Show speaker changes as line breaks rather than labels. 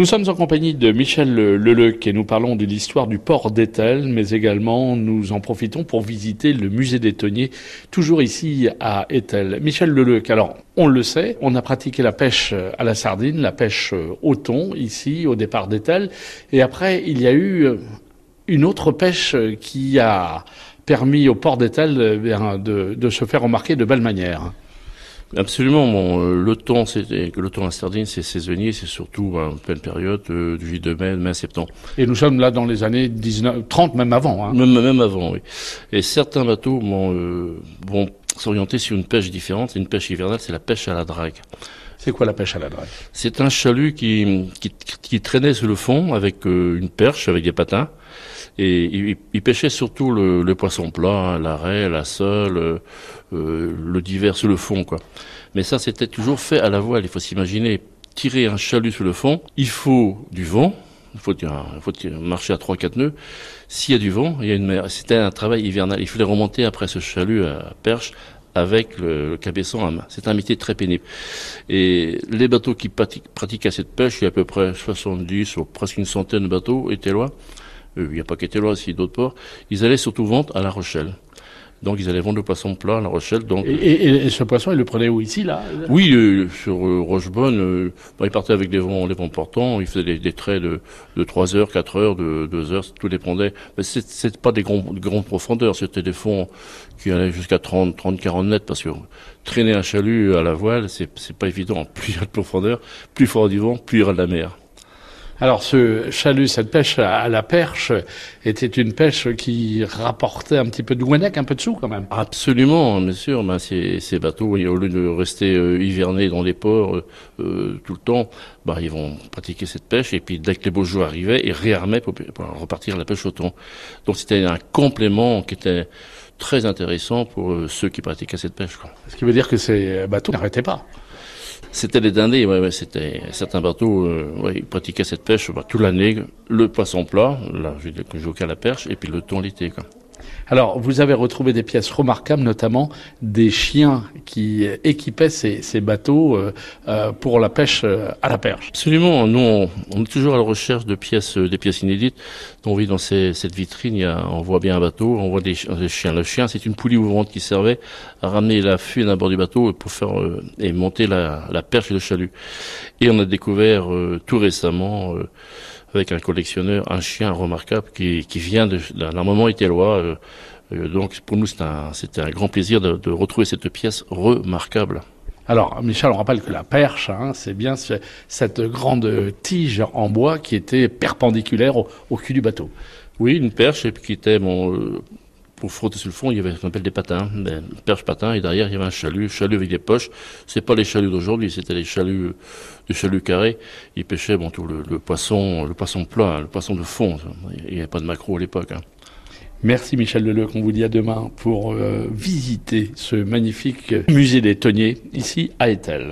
Nous sommes en compagnie de Michel Leleuc et nous parlons de l'histoire du port d'Etel, mais également nous en profitons pour visiter le musée des tonniers, toujours ici à Etel. Michel Leleuc, alors on le sait, on a pratiqué la pêche à la sardine, la pêche au thon ici au départ d'Etel, et après il y a eu une autre pêche qui a permis au port d'Etel de, de se faire remarquer de belle manière.
Absolument. Bon, euh, le temps, c'est le temps à sardine, c'est saisonnier, c'est surtout en pleine période euh, du juillet de mai, mai septembre.
Et nous sommes là dans les années 19, 30, même avant. Hein.
Même, même avant, oui. Et certains bateaux euh, vont s'orienter sur une pêche différente. Une pêche hivernale, c'est la pêche à la drague.
C'est quoi la pêche à la drague
C'est un chalut qui, qui, traînait sur le fond avec une perche, avec des patins. Et il, pêchait surtout le, poisson plat, hein, la raie, la sole, euh, le divers sur le fond, quoi. Mais ça, c'était toujours fait à la voile. Il faut s'imaginer tirer un chalut sur le fond. Il faut du vent. Il faut, il faut marcher à 3-4 nœuds. S'il y a du vent, il y a une mer. C'était un travail hivernal. Il fallait remonter après ce chalut à perche avec le, cabeçon à main. C'est un métier très pénible. Et les bateaux qui pratiquaient cette pêche, il y a à peu près 70 ou presque une centaine de bateaux étaient loin. Euh, il n'y a pas qu'étaient loin, aussi d'autres ports. Ils allaient surtout vendre à La Rochelle. Donc ils allaient vendre le poisson plat à La Rochelle. Donc
et, ce poisson, ils le prenaient où ici là?
Oui, euh, sur euh, Rochebonne, euh, bah, ils partaient avec des vents, les vents portants. Ils faisaient des, des traits de, de 3 heures, 4 heures, de 2 heures, tout dépendait. Mais c'était pas des grands, grandes profondeurs, c'était des fonds qui allaient jusqu'à 30, 30, 40 mètres parce que traîner un chalut à la voile, c'est pas évident. Plus il y a de profondeur, plus fort du vent, plus il y aura de la mer.
Alors ce chalut, cette pêche à la perche, était une pêche qui rapportait un petit peu de Gouenec, un peu de sous quand même.
Absolument, bien sûr. Ben, ces, ces bateaux, au lieu de rester euh, hivernés dans les ports euh, euh, tout le temps, ben, ils vont pratiquer cette pêche et puis dès que les beaux jours arrivaient, ils réarmaient pour, repartir à la pêche au thon. Donc c'était un complément qui était très intéressant pour ceux qui pratiquaient cette pêche. Quoi.
Ce qui veut dire que ces bateaux n'arrêtaient pas.
C'était les dindés, ouais, c'était certains bateaux, euh, ouais, ils pratiquaient cette pêche bah, toute l'année. Le poisson plat, là, je joue à la perche, et puis le thon l'été. Quoi.
Alors, vous avez retrouvé des pièces remarquables, notamment des chiens qui équipaient ces, ces bateaux euh, euh pour la pêche euh, à la perche.
Absolument. Nous, on, est toujours à la recherche de pièces, des pièces inédites. On vit dans ces, cette vitrine, il y a, on voit bien un bateau, on voit des, des chiens. Le chien, c'est une poulie ouvrante qui servait à ramener la fuite à bord du bateau pour faire euh, et monter la, la, perche et le chalut. Et on a découvert tout récemment avec un collectionneur, un chien remarquable qui, qui vient d'un moment étellois. Euh, euh, donc pour nous, c'était un, un, grand plaisir de, de, retrouver cette pièce remarquable.
Alors, Michel, on rappelle que la perche, hein, c'est bien cette grande tige en bois qui était perpendiculaire au, au cul du bateau.
Oui, une perche et puis qui était bon, euh, pour frotter sur le fond, il y avait ce qu'on appelle des patins, des perches patins, et derrière il y avait un chalut, chalut avec des poches. C'est pas les chaluts d'aujourd'hui, c'était les chaluts, des chaluts carrés. Ils pêchaient bon le, poisson, le poisson plat, le poisson de fond. Il n'y avait pas de macro à l'époque. Hein.
Merci Michel Leleuc, on vous dit à demain pour euh, visiter ce magnifique musée des tonniers ici à Etel.